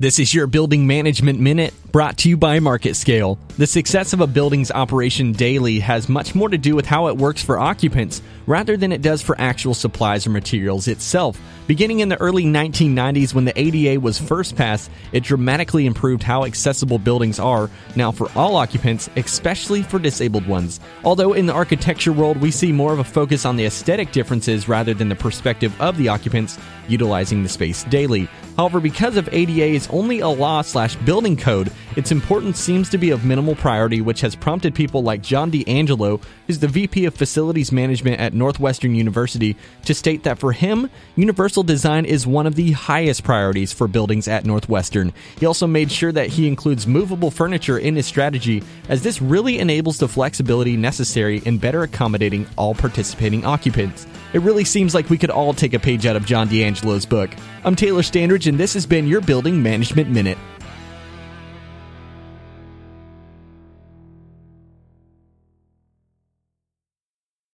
This is your Building Management Minute brought to you by MarketScale. The success of a building's operation daily has much more to do with how it works for occupants rather than it does for actual supplies or materials itself. Beginning in the early 1990s when the ADA was first passed, it dramatically improved how accessible buildings are now for all occupants, especially for disabled ones. Although in the architecture world we see more of a focus on the aesthetic differences rather than the perspective of the occupants utilizing the space daily. However, because of ADA only a law slash building code, its importance seems to be of minimal priority, which has prompted people like John D'Angelo, who's the VP of Facilities Management at Northwestern University, to state that for him, universal design is one of the highest priorities for buildings at Northwestern. He also made sure that he includes movable furniture in his strategy, as this really enables the flexibility necessary in better accommodating all participating occupants. It really seems like we could all take a page out of John D'Angelo's book. I'm Taylor Standridge, and this has been your Building Management Minute.